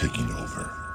taking over.